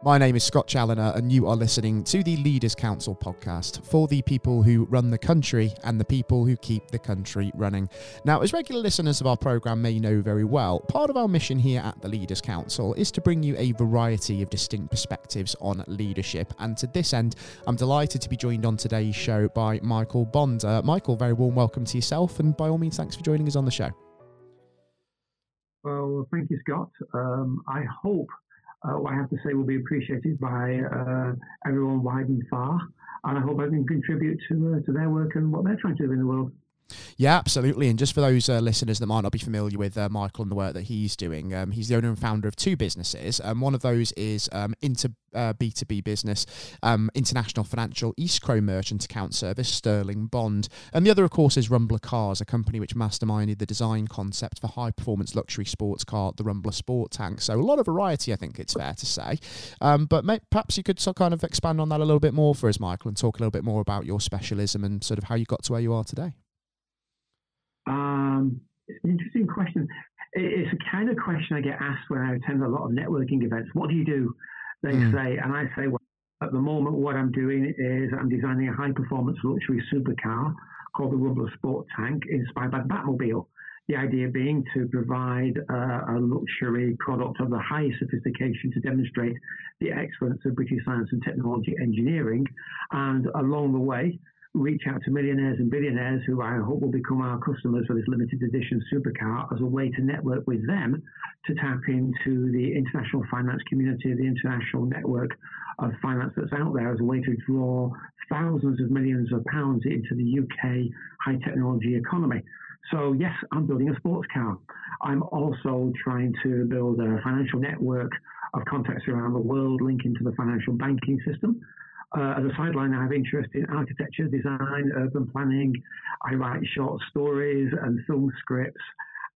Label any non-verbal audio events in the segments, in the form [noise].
My name is Scott Challoner, and you are listening to the Leaders Council podcast for the people who run the country and the people who keep the country running. Now, as regular listeners of our programme may know very well, part of our mission here at the Leaders Council is to bring you a variety of distinct perspectives on leadership. And to this end, I'm delighted to be joined on today's show by Michael Bond. Michael, very warm welcome to yourself, and by all means, thanks for joining us on the show. Well, thank you, Scott. Um, I hope I have to say will be appreciated by uh, everyone wide and far. And I hope I can contribute to, uh, to their work and what they're trying to do in the world. Yeah, absolutely. And just for those uh, listeners that might not be familiar with uh, Michael and the work that he's doing, um, he's the owner and founder of two businesses. Um, one of those is um, Inter uh, B2B business, um, International Financial Escrow Merchant Account Service, Sterling Bond. And the other, of course, is Rumbler Cars, a company which masterminded the design concept for high performance luxury sports car, the Rumbler Sport Tank. So a lot of variety, I think it's fair to say. Um, but may- perhaps you could kind of expand on that a little bit more for us, Michael, and talk a little bit more about your specialism and sort of how you got to where you are today. Um, it's an interesting question. It's a kind of question I get asked when I attend a lot of networking events. What do you do? They mm. say, and I say, well, at the moment, what I'm doing is I'm designing a high performance luxury supercar called the Rumbler Sport Tank, inspired by the Batmobile. The idea being to provide uh, a luxury product of the highest sophistication to demonstrate the excellence of British science and technology engineering. And along the way, reach out to millionaires and billionaires who I hope will become our customers for this limited edition supercar as a way to network with them to tap into the international finance community, the international network of finance that's out there as a way to draw thousands of millions of pounds into the UK high technology economy. So, yes, I'm building a sports car. I'm also trying to build a financial network of contacts around the world linking to the financial banking system. Uh, as a sideline, I have interest in architecture, design, urban planning. I write short stories and film scripts,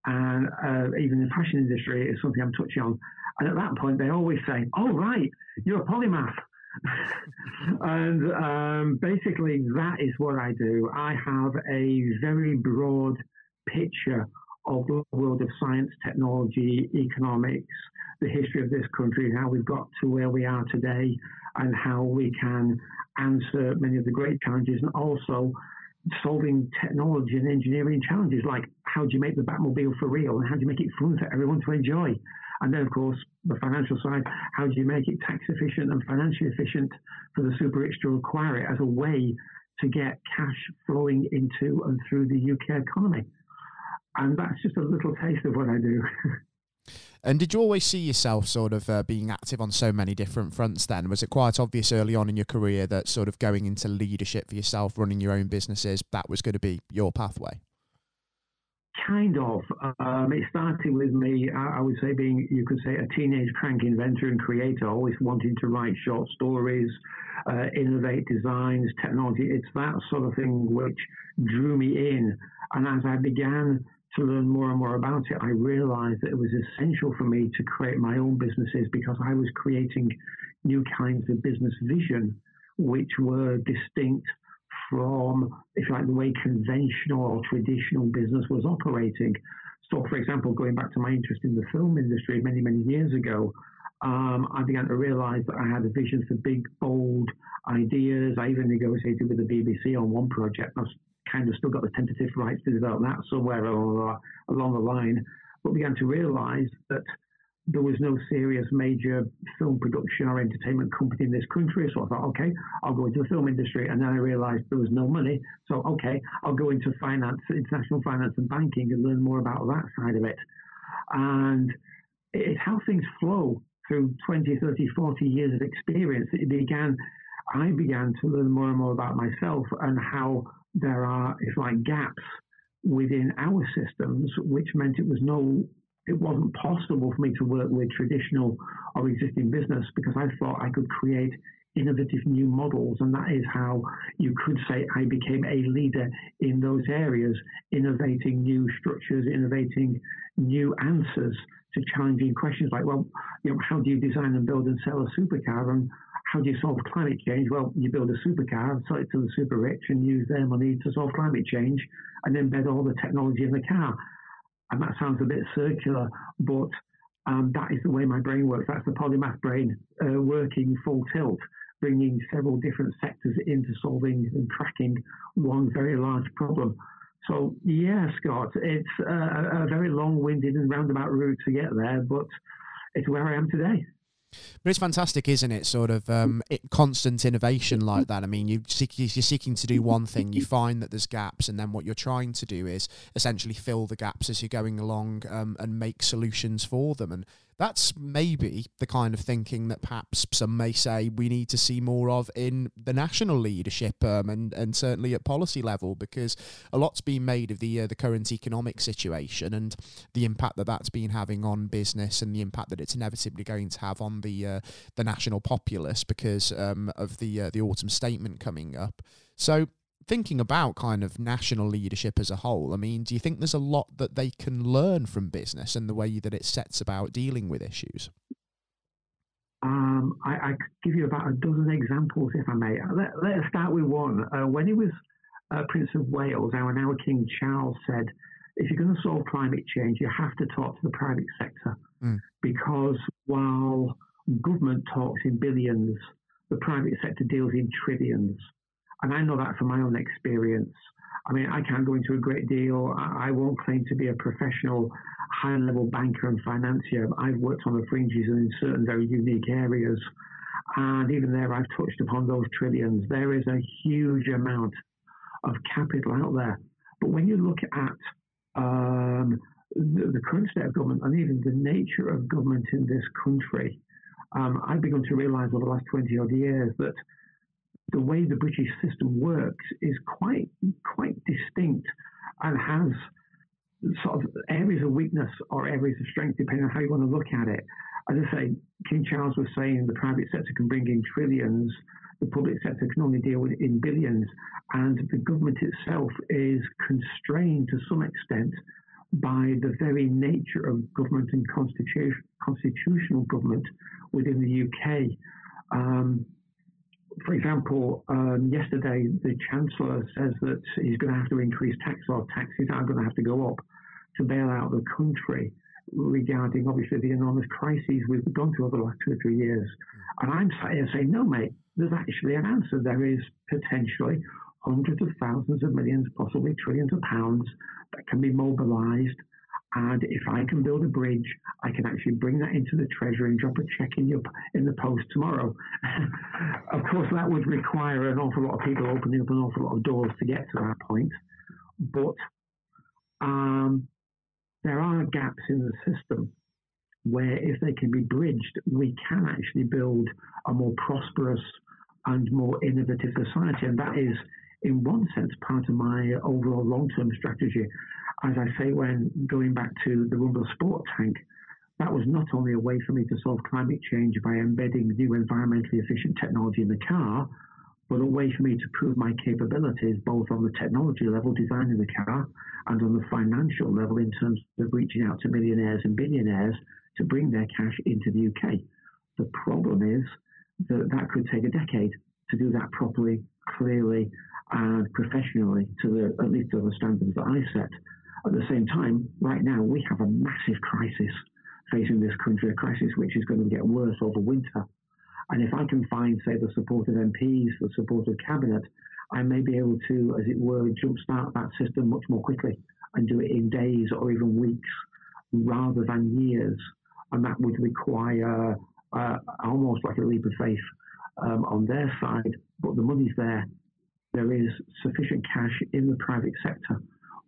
and uh, even the fashion industry is something I'm touching on. And at that point, they always say, "Oh, right, you're a polymath." [laughs] and um, basically, that is what I do. I have a very broad picture of the world of science, technology, economics, the history of this country, how we've got to where we are today, and how we can answer many of the great challenges and also solving technology and engineering challenges like how do you make the Batmobile for real and how do you make it fun for everyone to enjoy? And then, of course, the financial side, how do you make it tax efficient and financially efficient for the super rich to acquire it as a way to get cash flowing into and through the UK economy? And that's just a little taste of what I do. [laughs] And did you always see yourself sort of uh, being active on so many different fronts then? Was it quite obvious early on in your career that sort of going into leadership for yourself, running your own businesses, that was going to be your pathway? Kind of. Um, it started with me, I, I would say, being, you could say, a teenage crank inventor and creator, always wanting to write short stories, uh, innovate designs, technology. It's that sort of thing which drew me in. And as I began to learn more and more about it, I realized that it was essential for me to create my own businesses because I was creating new kinds of business vision, which were distinct from, if you like, the way conventional or traditional business was operating. So, for example, going back to my interest in the film industry many, many years ago, um, I began to realize that I had a vision for big, bold ideas. I even negotiated with the BBC on one project. Was kind of still got the tentative rights to develop that somewhere along, the line, but began to realise that there was no serious major film production or entertainment company in this country. So I thought, okay, I'll go into the film industry. And then I realized there was no money. So, okay, I'll go into finance, international finance and banking and learn more about that side of it. And it's how things flow through 20, 30, 40 years of experience. It began, I began to learn more and more about myself and how there are, if like, gaps within our systems, which meant it was no, it wasn't possible for me to work with traditional or existing business because I thought I could create innovative new models. And that is how you could say I became a leader in those areas, innovating new structures, innovating new answers to challenging questions like, well, you know, how do you design and build and sell a supercar? And how do you solve climate change? Well, you build a supercar, sell it to the super rich, and use their money to solve climate change, and embed all the technology in the car. And that sounds a bit circular, but Um, that is the way my brain works. That's the polymath brain uh, working full tilt, bringing several different sectors into solving and cracking one very large problem. So, yeah, Scott, it's a, a very long winded and roundabout route to get there, but it's where I am today. But it's fantastic, isn't it? Sort of um, it, constant innovation like that. I mean, you seek, you're seeking to do one thing, you find that there's gaps, and then what you're trying to do is essentially fill the gaps as you're going along um, and make solutions for them. And that's maybe the kind of thinking that perhaps some may say we need to see more of in the national leadership um, and and certainly at policy level because a lot's been made of the uh, the current economic situation and the impact that that's been having on business and the impact that it's inevitably going to have on the uh, the national populace because um, of the uh, the autumn statement coming up. So thinking about kind of national leadership as a whole, I mean, do you think there's a lot that they can learn from business and the way that it sets about dealing with issues? Um, I, I, could give you about a dozen examples, if I may. Let, let us start with one. Uh, when he was uh, Prince of Wales, our now King Charles said, if you're going to solve climate change, you have to talk to the private sector mm. because while government talks in billions, the private sector deals in trillions. And I know that from my own experience. I mean, I can't go into a great deal. I won't claim to be a professional high level banker and financier. I've worked on the fringes and in certain very unique areas. And even there, I've touched upon those trillions. There is a huge amount of capital out there. But when you look at um, the, the, current state of government and even the nature of government in this country, um, I've begun to realize over the last 20 odd years that the way the British system works is quite quite distinct and has sort of areas of weakness or areas of strength depending on how you want to look at it. As I say, King Charles was saying the private sector can bring in trillions, the public sector can only deal with in billions, and the government itself is constrained to some extent by the very nature of government and constitutional government within the UK. Um, for example, um, yesterday the Chancellor says that he's going to have to increase tax or taxes are going to have to go up to bail out the country regarding obviously the enormous crises we've gone through over the last two or three years. And I'm sat here saying, no, mate, there's actually an answer. There is potentially hundreds of thousands of millions, possibly trillions of pounds that can be mobilized and if I can build a bridge, I can actually bring that into the treasury and drop a check in your in the post tomorrow. [laughs] of course, that would require an awful lot of people opening up an awful lot of doors to get to that point. But um, there are gaps in the system where, if they can be bridged, we can actually build a more prosperous and more innovative society. And that is, in one sense, part of my overall long term strategy as I say, when going back to the Rumbler Sport tank, that was not only a way for me to solve climate change by embedding new environmentally efficient technology in the car, but a way for me to prove my capabilities both on the technology level, designing the car, and on the financial level in terms of reaching out to millionaires and billionaires to bring their cash into the UK. The problem is that that could take a decade to do that properly, clearly, and professionally to the at least to the standards that I set. At the same time, right now, we have a massive crisis facing this country, a crisis which is going to get worse over winter. And if I can find, say, the support of MPs, the support of cabinet, I may be able to, as it were, jumpstart that system much more quickly and do it in days or even weeks rather than years. And that would require uh, almost like a leap of faith um, on their side. But the money's there. There is sufficient cash in the private sector.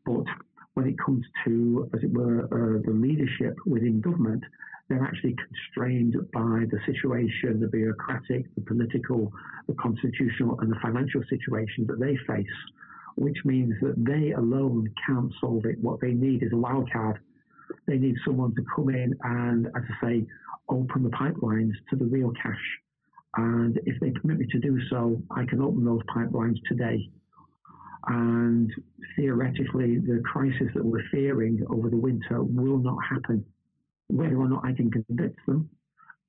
But when it comes to, as it were, uh, the leadership within government, they're actually constrained by the situation, the bureaucratic, the political, the constitutional, and the financial situation that they face, which means that they alone can't solve it. What they need is a wild card. They need someone to come in and, as I say, open the pipelines to the real cash. And if they permit me to do so, I can open those pipelines today. And theoretically, the crisis that we're fearing over the winter will not happen. Whether or not I can convince them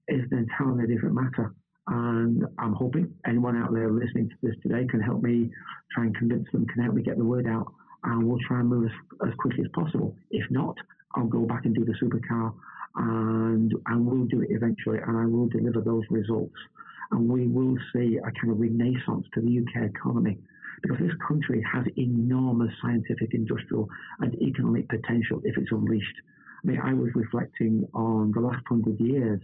is an entirely different matter. And I'm hoping anyone out there listening to this today can help me try and convince them, can help me get the word out, and we'll try and move as, as quickly as possible. If not, I'll go back and do the supercar and and we'll do it eventually, and I will deliver those results, and we will see a kind of renaissance to the UK economy because this country has enormous scientific, industrial, and economic potential if it's unleashed. I mean, I was reflecting on the last hundred years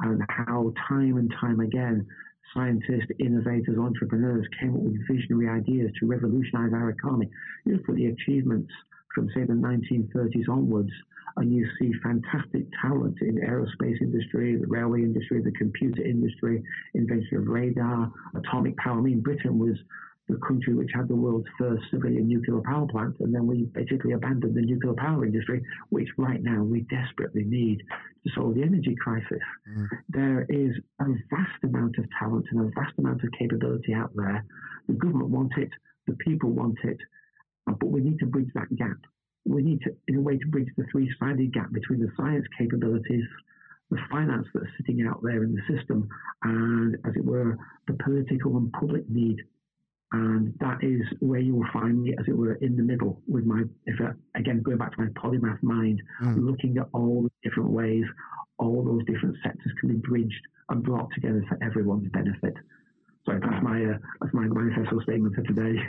and how time and time again scientists, innovators, entrepreneurs came up with visionary ideas to revolutionize our economy. You look at the achievements from, say, the 1930s onwards, and you see fantastic talent in the aerospace industry, the railway industry, the computer industry, invention of radar, atomic power. I mean, Britain was the country which had the world's first civilian nuclear power plant, and then we basically abandoned the nuclear power industry, which right now we desperately need to solve the energy crisis. Mm. There is a vast amount of talent and a vast amount of capability out there. The government want it, the people want it, but we need to bridge that gap. We need to, in a way, to bridge the three-sided gap between the science capabilities, the finance that's sitting out there in the system, and, as it were, the political and public need and that is where you will find me, as it were, in the middle with my, if I, again, going back to my polymath mind, mm. looking at all the different ways all those different sectors can be bridged and brought together for everyone's benefit. Sorry, that's my uh, that's my manifesto statement for today.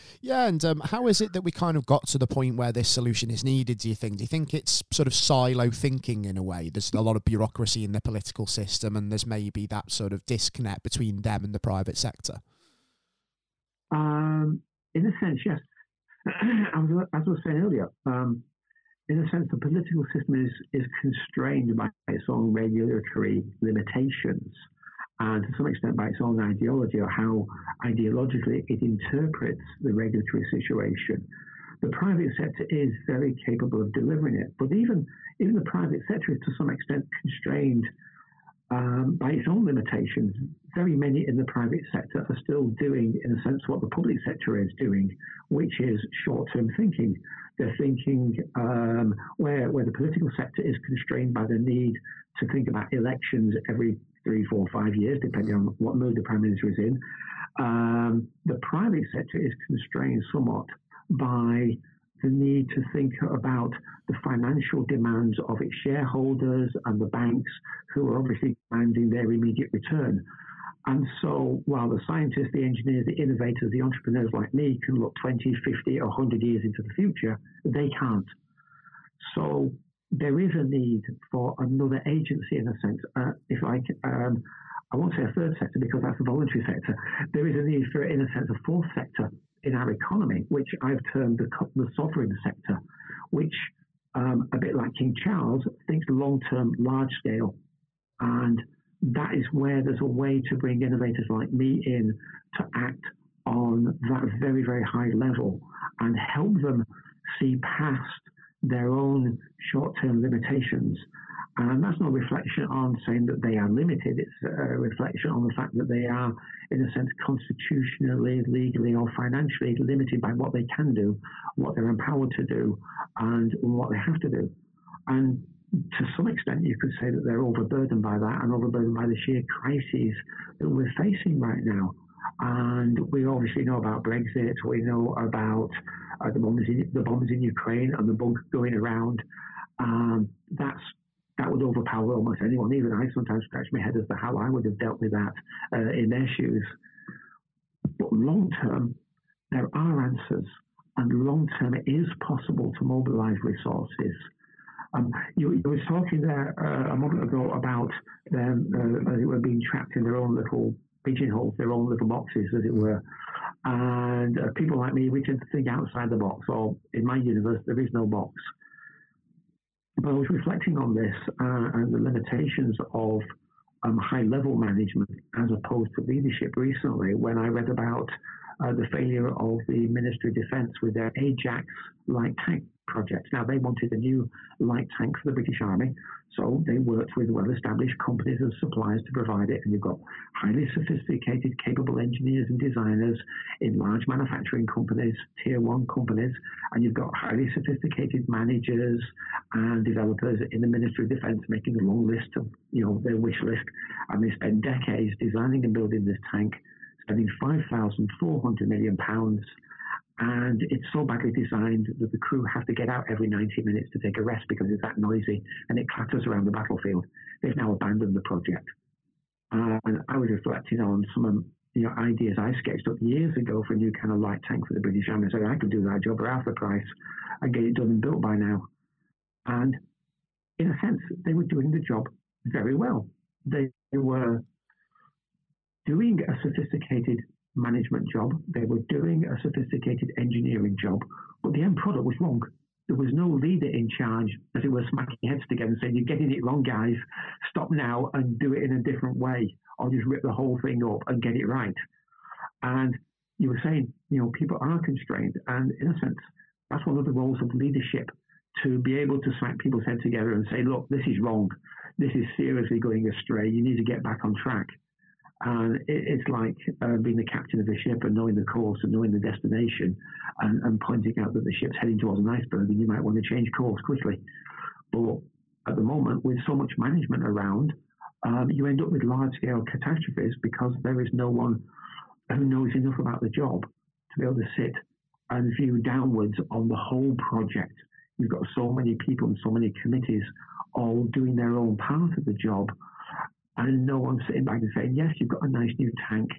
[laughs] yeah, and um, how is it that we kind of got to the point where this solution is needed? Do you think? Do you think it's sort of silo thinking in a way? There's a lot of bureaucracy in the political system, and there's maybe that sort of disconnect between them and the private sector. Um, in a sense, yes. [clears throat] as, I was saying earlier, um, in a sense, the political system is, is constrained by its own regulatory limitations and to some extent by its own ideology or how ideologically it interprets the regulatory situation. The private sector is very capable of delivering it, but even, even the private sector is to some extent constrained um, by its own limitations, very many in the private sector are still doing, in a sense, what the public sector is doing, which is short term thinking. They're thinking um, where, where the political sector is constrained by the need to think about elections every three, four, five years, depending on what mood the prime minister is in. Um, the private sector is constrained somewhat by the need to think about the financial demands of its shareholders and the banks who are obviously demanding their immediate return. And so while the scientists, the engineers, the innovators, the entrepreneurs like me can look 20, 50, or 100 years into the future, they can't. So there is a need for another agency in a sense. Uh, if I, um, I won't say a third sector because that's a voluntary sector. There is a need for, in a sense, a fourth sector in our economy, which I've termed the, the sovereign sector, which, um, a bit like King Charles, thinks long term, large scale. And that is where there's a way to bring innovators like me in to act on that very, very high level and help them see past their own short term limitations and that's not a reflection on saying that they are limited. It's a reflection on the fact that they are, in a sense, constitutionally, legally, or financially limited by what they can do, what they're empowered to do, and what they have to do. And to some extent, you could say that they're overburdened by that and overburdened by the sheer crises that we're facing right now. And we obviously know about Brexit. We know about uh, the bombs in the bombs in Ukraine and the bug going around. Um, that's that would overpower almost anyone. Even I sometimes scratch my head as to how I would have dealt with that uh, in their shoes. But long term, there are answers, and long term, it is possible to mobilize resources. Um, you, you, were talking there uh, a moment ago about them, uh, as it were, being trapped in their own little pigeonholes, their own little boxes, as it were. And uh, people like me, we tend to think outside the box, or in my universe, there is no box. But I was reflecting on this uh, and the limitations of um, high level management as opposed to leadership recently when I read about uh, the failure of the Ministry of Defence with their Ajax like tank project. Now, they wanted a new light tank for the British Army, so they worked with well established companies and suppliers to provide it. And you've got highly sophisticated, capable engineers and designers in large manufacturing companies, tier one companies, and you've got highly sophisticated managers and developers in the Ministry of Defence making a long list of, you know, their wish list. And they spent decades designing and building this tank, spending £5,400 million and it's so badly designed that the crew have to get out every 90 minutes to take a rest because it's that noisy and it clatters around the battlefield. They've now abandoned the project. Uh, and I was reflecting on some of know ideas I sketched up years ago for a new kind of light tank for the British Army. I said I could do that job for half the price and get it done and built by now. And in a sense, they were doing the job very well. They were doing a sophisticated management job. They were doing a sophisticated engineering job, but the end product was wrong. There was no leader in charge, as it were, smacking heads together and saying, You're getting it wrong, guys. Stop now and do it in a different way, or just rip the whole thing up and get it right. And you were saying, you know, people are constrained. And in a sense, that's one of the roles of leadership to be able to smack people's heads together and say, Look, this is wrong. This is seriously going astray. You need to get back on track. And it, it's like uh, being the captain of a ship and knowing the course and knowing the destination and, and pointing out that the ship's heading towards an iceberg and you might want to change course quickly. But at the moment, with so much management around, um, you end up with large scale catastrophes because there is no one who knows enough about the job to be able to sit and view downwards on the whole project. You've got so many people and so many committees all doing their own part of the job and no one's sitting back and saying, yes, you've got a nice new tank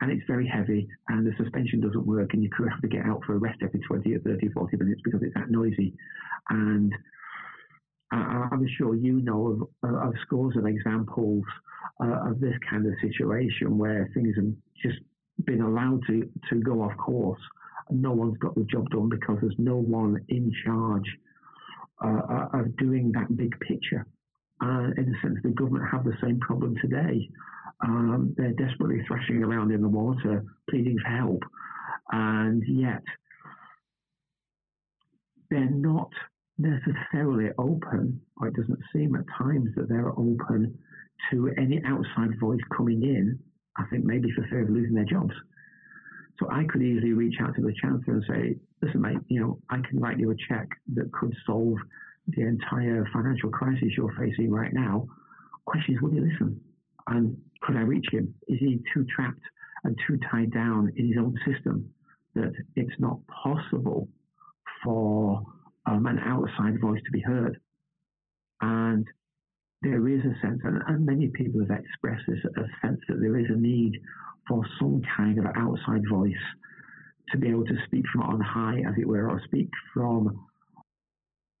and it's very heavy and the suspension doesn't work and you could have to get out for a rest every 20 or 30 or 40 minutes because it's that noisy. And I'm sure you know of, of scores of examples uh, of this kind of situation where things have just been allowed to, to go off course and no one's got the job done because there's no one in charge uh, of doing that big picture. Uh, in a sense, the government have the same problem today. Um, they're desperately thrashing around in the water, pleading for help, and yet they're not necessarily open, or it doesn't seem at times that they're open to any outside voice coming in. I think maybe for fear of losing their jobs. So I could easily reach out to the chancellor and say, "Listen, mate, you know, I can write you a check that could solve the entire financial crisis you're facing right now, question is, will you listen? And could I reach him? Is he too trapped and too tied down in his own system that it's not possible for um, an outside voice to be heard? And there is a sense, and, and many people have expressed this, a sense that there is a need for some kind of outside voice to be able to speak from on high, as it were, or speak from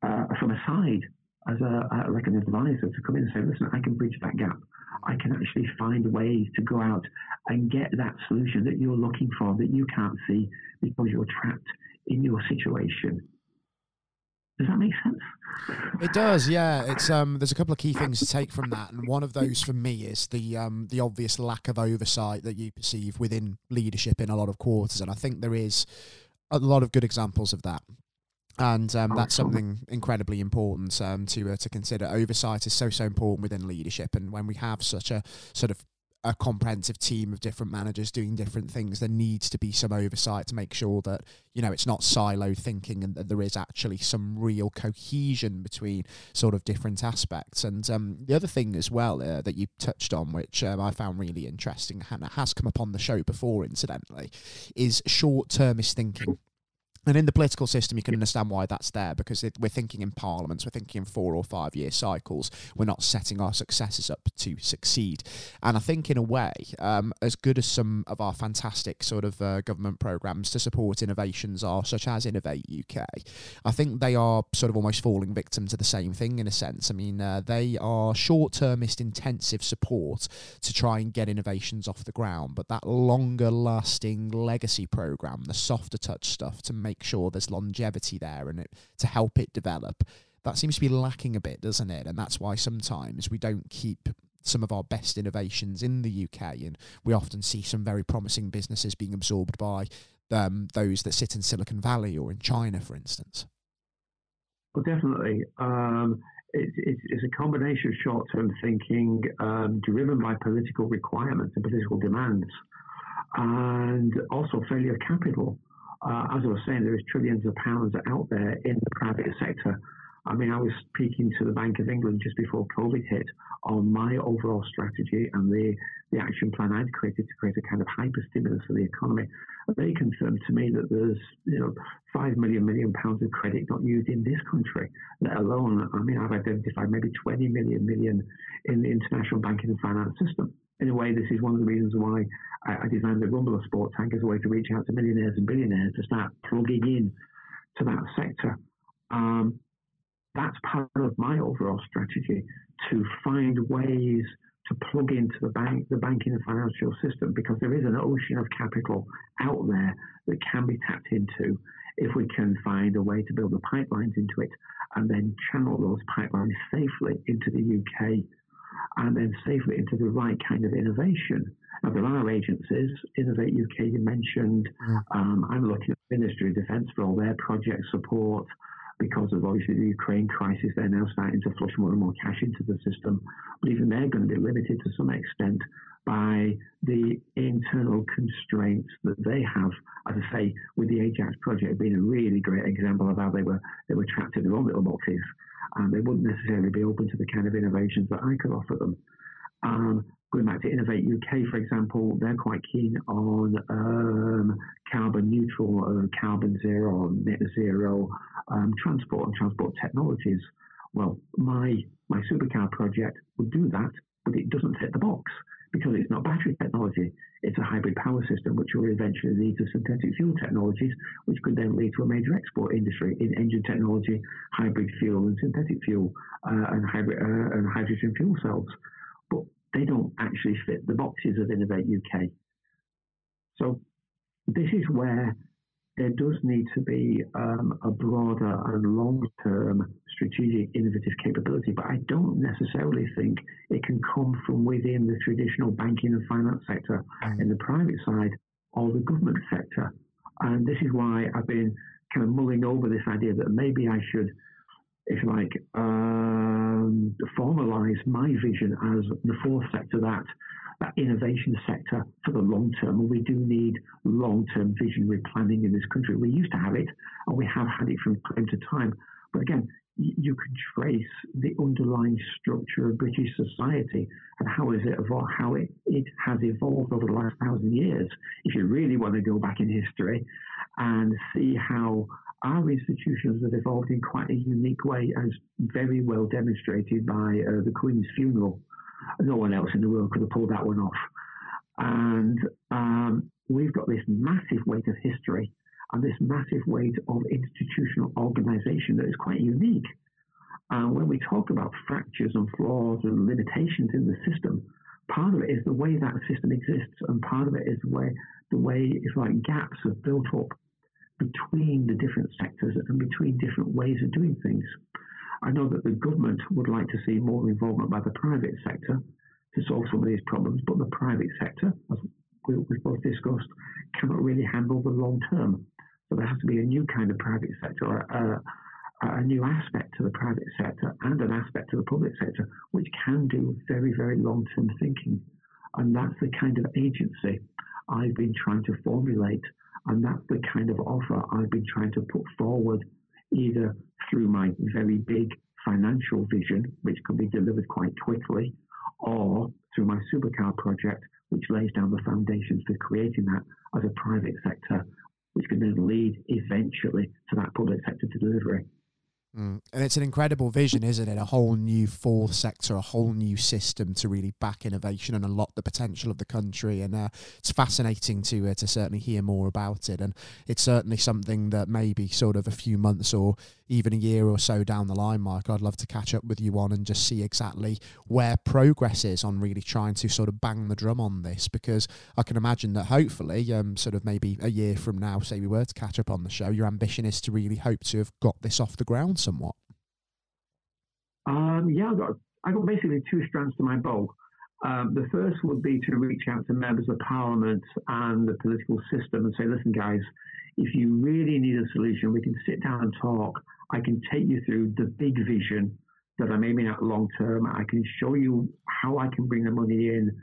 uh, from a side as a, like an advisor to come in and say, listen, I can bridge that gap. I can actually find ways to go out and get that solution that you're looking for that you can't see because you're trapped in your situation. Does that make sense? It does, yeah. It's um, there's a couple of key things to take from that, and one of those for me is the um, the obvious lack of oversight that you perceive within leadership in a lot of quarters, and I think there is a lot of good examples of that and um, that's something incredibly important um, to uh, to consider. Oversight is so so important within leadership, and when we have such a sort of a comprehensive team of different managers doing different things, there needs to be some oversight to make sure that you know it's not siloed thinking and that there is actually some real cohesion between sort of different aspects. And um, the other thing as well uh, that you touched on, which um, I found really interesting and has come up on the show before, incidentally, is short-termist thinking. And in the political system, you can understand why that's there because it, we're thinking in parliaments, we're thinking in four or five year cycles. We're not setting our successors up to succeed. And I think, in a way, um, as good as some of our fantastic sort of uh, government programs to support innovations are, such as Innovate UK, I think they are sort of almost falling victim to the same thing in a sense. I mean, uh, they are short termist intensive support to try and get innovations off the ground, but that longer lasting legacy program, the softer touch stuff to make make sure there's longevity there and it, to help it develop. That seems to be lacking a bit, doesn't it? And that's why sometimes we don't keep some of our best innovations in the UK, and we often see some very promising businesses being absorbed by um, those that sit in Silicon Valley or in China, for instance. Well, definitely. Um, it's, a combination of short term thinking um, driven by political requirements and political demands, and also failure of capital Uh, as I was saying, there is trillions of pounds out there in the private sector I mean, I was speaking to the Bank of England just before COVID hit on my overall strategy and the, the action plan I'd created to create a kind of hyper stimulus for the economy. They confirmed to me that there's, you know, five million million pounds of credit not used in this country, let alone, I mean, I've identified maybe 20 million million in the international banking and finance system. In a way, this is one of the reasons why I, designed the Rumbler Sport Tank as a way to reach out to millionaires and billionaires to start plugging in to that sector. Um, that's part of my overall strategy to find ways to plug into the bank, the banking and financial system, because there is an ocean of capital out there that can be tapped into if we can find a way to build the pipelines into it and then channel those pipelines safely into the UK and then safely into the right kind of innovation. Now, there are agencies, Innovate UK, you mentioned. Mm. Um, I'm looking at Ministry of Defence for all their project support because of obviously the Ukraine crisis. They're now starting to flush more and more cash into the system. But even they're going to be limited to some extent by the internal constraints that they have. As I say, with the Ajax project being a really great example of how they were they were trapped in their own little boxes and they wouldn't necessarily be open to the kind of innovations that I could offer them. Um, going back to Innovate UK, for example, they're quite keen on um, carbon neutral or carbon zero or net zero um, transport and transport technologies. Well, my my supercar project would do that, but it doesn't fit the box because it's not battery technology. It's a hybrid power system, which will eventually lead to synthetic fuel technologies, which could then lead to a major export industry in engine technology, hybrid fuel and synthetic fuel, uh, and hybrid uh, and hydrogen fuel cells. They don't actually fit the boxes of Innovate UK. So this is where there does need to be um, a broader and long-term strategic innovative capability, but I don't necessarily think it can come from within the traditional banking and finance sector mm. in the private side or the government sector. And this is why I've been kind of mulling over this idea that maybe I should, if you like, um, formalize my vision as the fourth sector that that innovation sector for the long term. And we do need long term visionary planning in this country. We used to have it, and we have had it from time to time. But again, you can trace the underlying structure of British society and how is it evolved, how it, it has evolved over the last thousand years. If you really want to go back in history and see how our institutions have evolved in quite a unique way, as very well demonstrated by uh, the Queen's funeral no one else in the world could have pulled that one off. And um, we've got this massive weight of history and this massive weight of institutional organization that is quite unique. And when we talk about fractures and flaws and limitations in the system, part of it is the way that system exists, and part of it is the way the way it's like gaps have built up between the different sectors and between different ways of doing things. I know that the government would like to see more involvement by the private sector to solve some of these problems, but the private sector, as we, have both discussed, cannot really handle the long term. So there has to be a new kind of private sector, a, a new aspect to the private sector and an aspect to the public sector, which can do very, very long term thinking. And that's the kind of agency I've been trying to formulate. And that's the kind of offer I've been trying to put forward either through my very big financial vision, which can be delivered quite quickly, or through my supercar project, which lays down the foundations for creating that as a private sector, which can then lead eventually to that public sector delivery. And it's an incredible vision, isn't it? A whole new fourth sector, a whole new system to really back innovation and unlock the potential of the country. And uh, it's fascinating to uh, to certainly hear more about it. And it's certainly something that maybe sort of a few months or even a year or so down the line, Mike, I'd love to catch up with you on and just see exactly where progress is on really trying to sort of bang the drum on this. Because I can imagine that hopefully, um, sort of maybe a year from now, say we were to catch up on the show, your ambition is to really hope to have got this off the ground somewhat. Um, yeah, I've got, I've got basically two strands to my bow. Um, the first would be to reach out to members of parliament and the political system and say, listen, guys, if you really need a solution, we can sit down and talk. I can take you through the big vision that I'm aiming at long term. I can show you how I can bring the money in.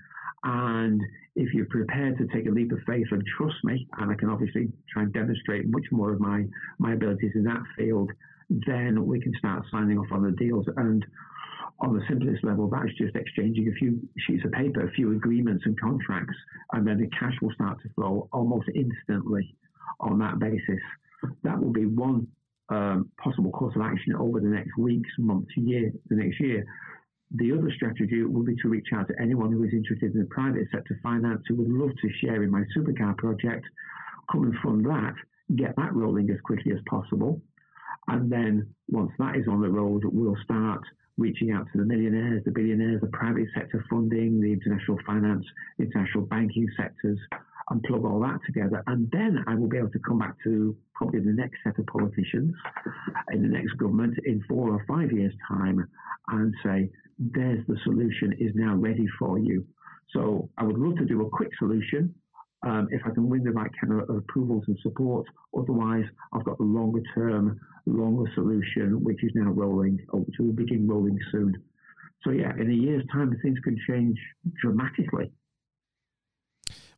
And if you're prepared to take a leap of faith and trust me, and I can obviously try and demonstrate much more of my, my abilities in that field, then we can start signing off on the deals. And on the simplest level, that's just exchanging a few sheets of paper, a few agreements and contracts, and then the cash will start to flow almost instantly on that basis. That will be one um, possible course of action over the next weeks, months, year, the next year. The other strategy will be to reach out to anyone who is interested in the private sector finance who would love to share in my supercar project, come and fund that, get that rolling as quickly as possible. And then once that is on the road, we'll start reaching out to the millionaires, the billionaires, the private sector funding, the international finance, international banking sectors, and plug all that together. And then I will be able to come back to probably the next set of politicians in the next government in four or five years' time and say, there's the solution is now ready for you. So I would love to do a quick solution um, if I can win the right kind of approvals and support. Otherwise, I've got the longer term, longer solution, which is now rolling, or which will begin rolling soon. So yeah, in a year's time, things can change dramatically.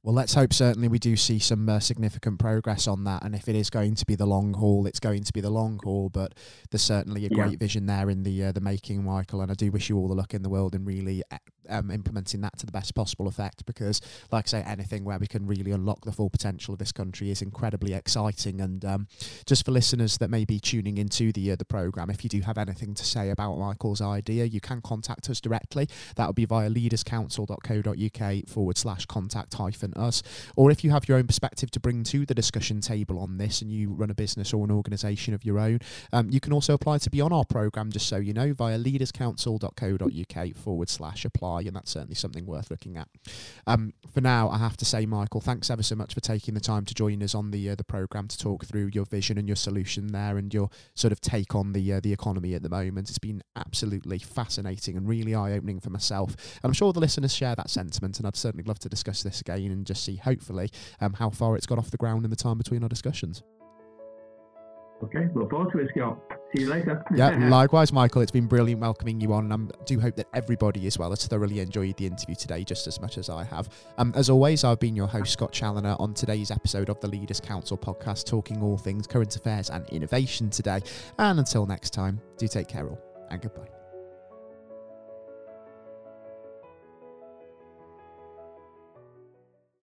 Well, let's hope certainly we do see some uh, significant progress on that. And if it is going to be the long haul, it's going to be the long haul. But there's certainly a great yeah. vision there in the uh, the making, Michael. And I do wish you all the luck in the world in really uh, um, implementing that to the best possible effect. Because, like I say, anything where we can really unlock the full potential of this country is incredibly exciting. And um, just for listeners that may be tuning into the uh, the program, if you do have anything to say about Michael's idea, you can contact us directly. That would be via leaderscouncil.co.uk forward slash contact hyphen us. Or if you have your own perspective to bring to the discussion table on this and you run a business or an organisation of your own, um, you can also apply to be on our programme, just so you know, via leaderscouncil.co.uk forward slash apply. And that's certainly something worth looking at. Um, for now, I have to say, Michael, thanks ever so much for taking the time to join us on the uh, the programme to talk through your vision and your solution there and your sort of take on the uh, the economy at the moment. It's been absolutely fascinating and really eye opening for myself. And I'm sure the listeners share that sentiment, and I'd certainly love to discuss this again and just see, hopefully, um, how far it's got off the ground in the time between our discussions. Okay, look forward to it, Scott. See you later. yeah, [laughs] likewise, Michael. It's been brilliant welcoming you on, and I do hope that everybody as well has thoroughly enjoyed the interview today, just as much as I have. Um, as always, I've been your host, Scott Challoner, on today's episode of the Leaders Council podcast, talking all things current affairs and innovation today. And until next time, do take care all, and goodbye.